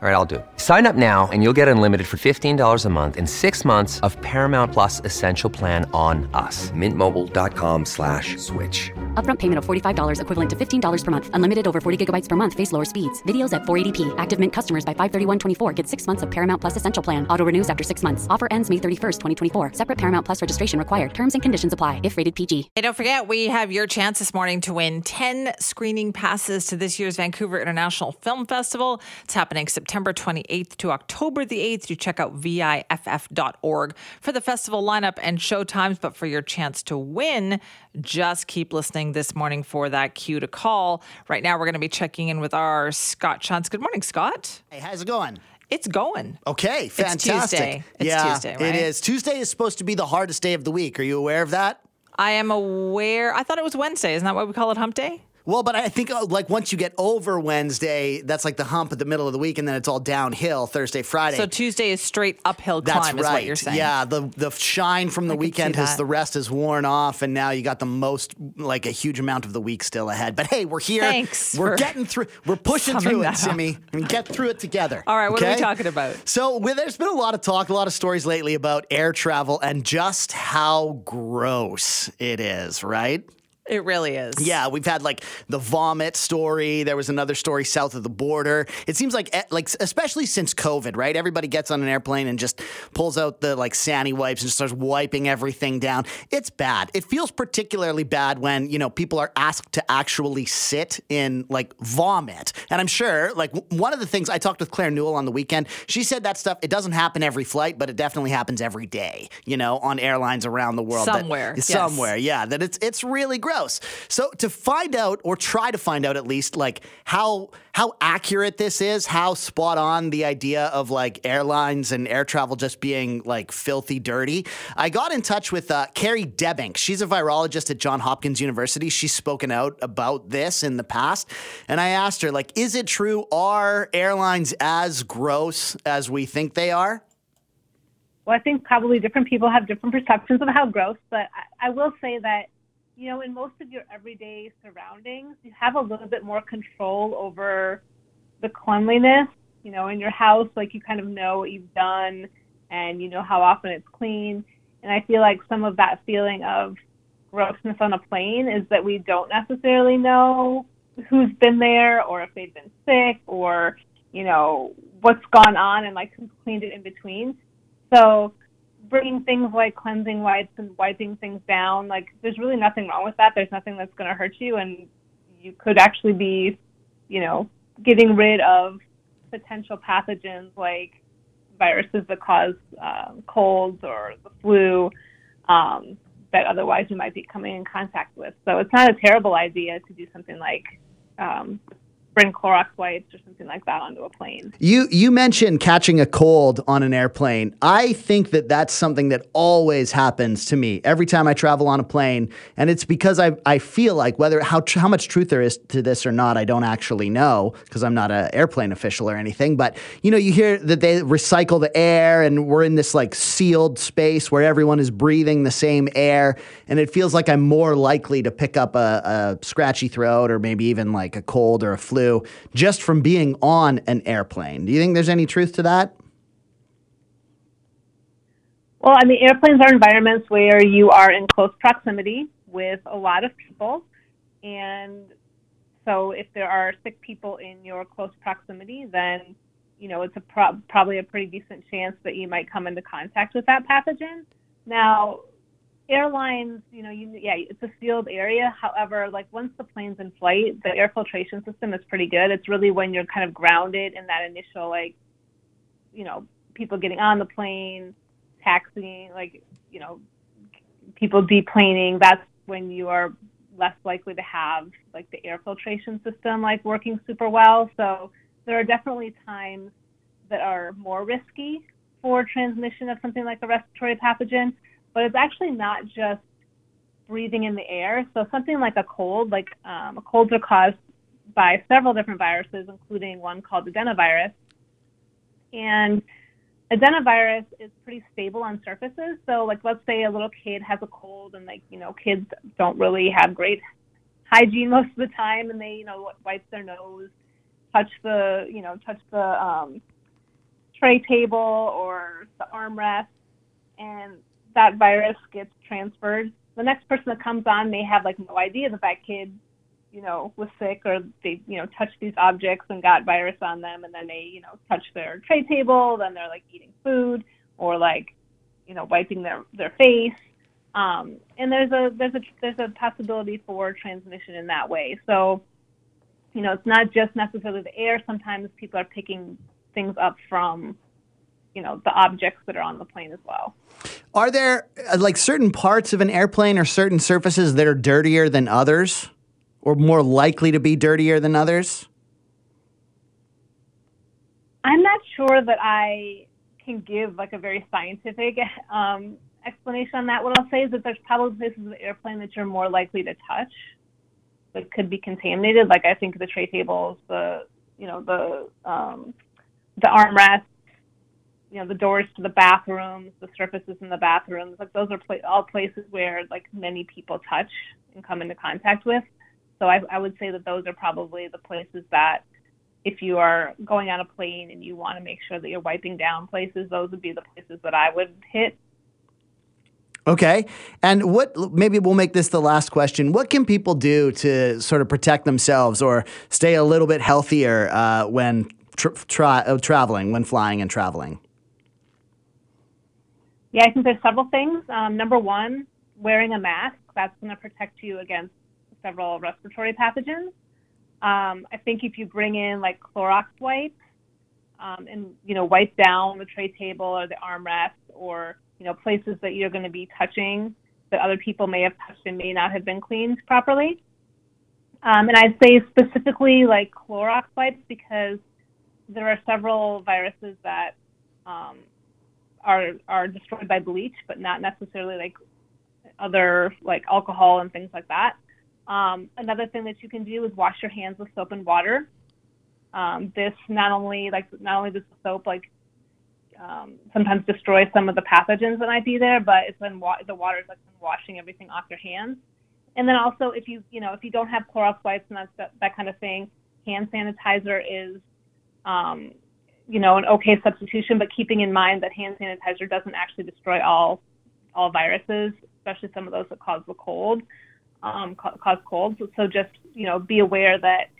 All right, I'll do. it. Sign up now and you'll get unlimited for $15 a month in six months of Paramount Plus Essential Plan on us. Mintmobile.com slash switch. Upfront payment of $45 equivalent to $15 per month. Unlimited over 40 gigabytes per month. Face lower speeds. Videos at 480p. Active Mint customers by 531.24 get six months of Paramount Plus Essential Plan. Auto renews after six months. Offer ends May 31st, 2024. Separate Paramount Plus registration required. Terms and conditions apply if rated PG. Hey, don't forget, we have your chance this morning to win 10 screening passes to this year's Vancouver International Film Festival. It's happening September 28th to October the 8th. You check out VIFF.org for the festival lineup and show times. But for your chance to win, just keep listening this morning for that cue to call. Right now, we're going to be checking in with our Scott Chance. Good morning, Scott. Hey, how's it going? It's going. Okay, fantastic. Tuesday. It's yeah, Tuesday, right? It is. Tuesday is supposed to be the hardest day of the week. Are you aware of that? I am aware. I thought it was Wednesday. Isn't that why we call it Hump Day? Well, but I think uh, like once you get over Wednesday, that's like the hump at the middle of the week, and then it's all downhill Thursday, Friday. So Tuesday is straight uphill that's right. is what you're saying. Yeah, the the shine from the I weekend has the rest is worn off, and now you got the most like a huge amount of the week still ahead. But hey, we're here. Thanks We're getting through. We're pushing through it. Simi, and get through it together. All right, what are we talking about? So well, there's been a lot of talk, a lot of stories lately about air travel and just how gross it is, right? It really is. Yeah, we've had like the vomit story. There was another story south of the border. It seems like, eh, like especially since COVID, right? Everybody gets on an airplane and just pulls out the like sandy wipes and starts wiping everything down. It's bad. It feels particularly bad when you know people are asked to actually sit in like vomit. And I'm sure like one of the things I talked with Claire Newell on the weekend. She said that stuff. It doesn't happen every flight, but it definitely happens every day. You know, on airlines around the world. that- Somewhere, yes. somewhere yeah that it's it's really gross so to find out or try to find out at least like how how accurate this is how spot on the idea of like airlines and air travel just being like filthy dirty i got in touch with uh, Kari Debbink. She's a virologist at john hopkins university. She's spoken out about this in the past. And i asked her like is it true? Are airlines as gross as we think they are? Well, I think probably different people have different perceptions of how gross, but I, I will say that, you know, in most of your everyday surroundings, you have a little bit more control over the cleanliness. You know, in your house, like you kind of know what you've done and you know how often it's clean. And I feel like some of that feeling of grossness on a plane is that we don't necessarily know who's been there or if they've been sick or, you know, what's gone on and like who's cleaned it in between. So bringing things like cleansing wipes and wiping things down, like there's really nothing wrong with that. There's nothing that's going to hurt you, and you could actually be, you know, getting rid of potential pathogens like viruses that cause um, colds or the flu um, that otherwise you might be coming in contact with. So it's not a terrible idea to do something like um, bring Clorox wipes or something like that onto a plane. You you mentioned catching a cold on an airplane. I think that that's something that always happens to me every time I travel on a plane, and it's because I I feel like whether how tr- how much truth there is to this or not, I don't actually know because I'm not an airplane official or anything. But you know, you hear that they recycle the air, and we're in this like sealed space where everyone is breathing the same air, and it feels like I'm more likely to pick up a, a scratchy throat or maybe even like a cold or a flu just from being on an airplane. Do you think there's any truth to that? Well, I mean, airplanes are environments where you are in close proximity with a lot of people. And so if there are sick people in your close proximity, then, you know, it's a pro- probably a pretty decent chance that you might come into contact with that pathogen. Now, airlines, you know, you, yeah, it's a sealed area. However, like once the plane's in flight, the air filtration system is pretty good. It's really when you're kind of grounded in that initial, like, you know, people getting on the plane, taxiing, like, you know, people deplaning. That's when you are less likely to have like the air filtration system like working super well. So there are definitely times that are more risky for transmission of something like a respiratory pathogen but it's actually not just breathing in the air. So something like a cold, like um, colds are caused by several different viruses, including one called adenovirus. And adenovirus is pretty stable on surfaces. So, like, let's say a little kid has a cold, and like, you know, kids don't really have great hygiene most of the time, and they, you know, wipe their nose, touch the, you know, touch the um, tray table or the armrest, and that virus gets transferred. The next person that comes on may have like no idea that that kid you know, was sick or they, you know, touched these objects and got virus on them and then they, you know, touch their tray table, then they're like eating food or like, you know, wiping their, their face. Um, and there's a there's a there's a possibility for transmission in that way. So, you know, it's not just necessarily the air. Sometimes people are picking things up from, you know, the objects that are on the plane as well. Are there uh, like certain parts of an airplane or certain surfaces that are dirtier than others? or more likely to be dirtier than others? I'm not sure that I can give like a very scientific um, explanation on that. What I'll say is that there's probably places of the airplane that you're more likely to touch that could be contaminated. Like I think the tray tables, the you know the um, the armrests, you know the doors to the bathrooms, the surfaces in the bathrooms. Like those are all places where like many people touch and come into contact with. So I, I would say that those are probably the places that if you are going on a plane and you want to make sure that you're wiping down places, those would be the places that I would hit. Okay. And what, maybe we'll make this the last question. What can people do to sort of protect themselves or stay a little bit healthier uh, when tra- tra- traveling, when flying and traveling? Yeah, I think there's several things. Um, number one, wearing a mask. That's going to protect you against several respiratory pathogens. Um, I think if you bring in like Clorox wipes um, and you know wipe down the tray table or the armrest or you know places that you're going to be touching that other people may have touched and may not have been cleaned properly. Um, and I'd say specifically like Clorox wipes because there are several viruses that um, are are destroyed by bleach, but not necessarily like other like alcohol and things like that. Um, another thing that you can do is wash your hands with soap and water. Um, this not only like not only does the soap like um, sometimes destroy some of the pathogens that might be there, but it's when wa- the water is like washing everything off your hands. And then also if you you know if you don't have Clorox wipes and that that, that kind of thing, hand sanitizer is um, you know an okay substitution, but keeping in mind that hand sanitizer doesn't actually destroy all all viruses, especially some of those that cause the cold um, cause colds. So just you know, be aware that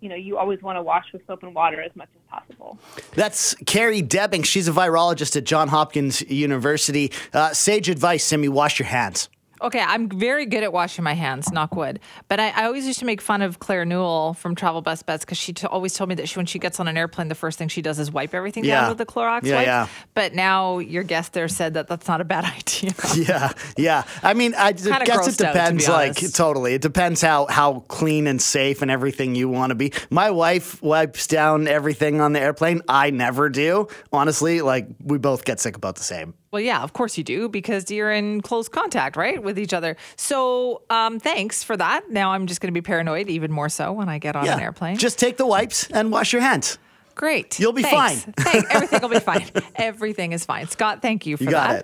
you know you always want to wash with soap and water as much as possible. That's Kari Debbink. She's a virologist at Johns Hopkins University. Uh, sage advice, Simi: wash your hands. Okay, I'm very good at washing my hands, knock wood. But I, I always used to make fun of Claire Newell from Travel Best Bets because she t- always told me that she, when she gets on an airplane, the first thing she does is wipe everything Yeah. down with the Clorox Yeah, wipes. yeah. But now your guest there said that that's not a bad idea. Yeah, yeah. I mean, I Kinda guess it grossed out, to depends. like totally, it depends how how clean and safe and everything you want to be. My wife wipes down everything on the airplane. I never do. Honestly, like we both get sick about the same. Well, yeah, of course you do because you're in close contact, right, with each other. So, um, thanks for that. Now I'm just going to be paranoid even more so when I get on Yeah, an airplane. Just take the wipes and wash your hands. great. You'll be Thanks. fine. Thanks. Everything will be fine. Everything is fine. Scott, thank you for You got that. it.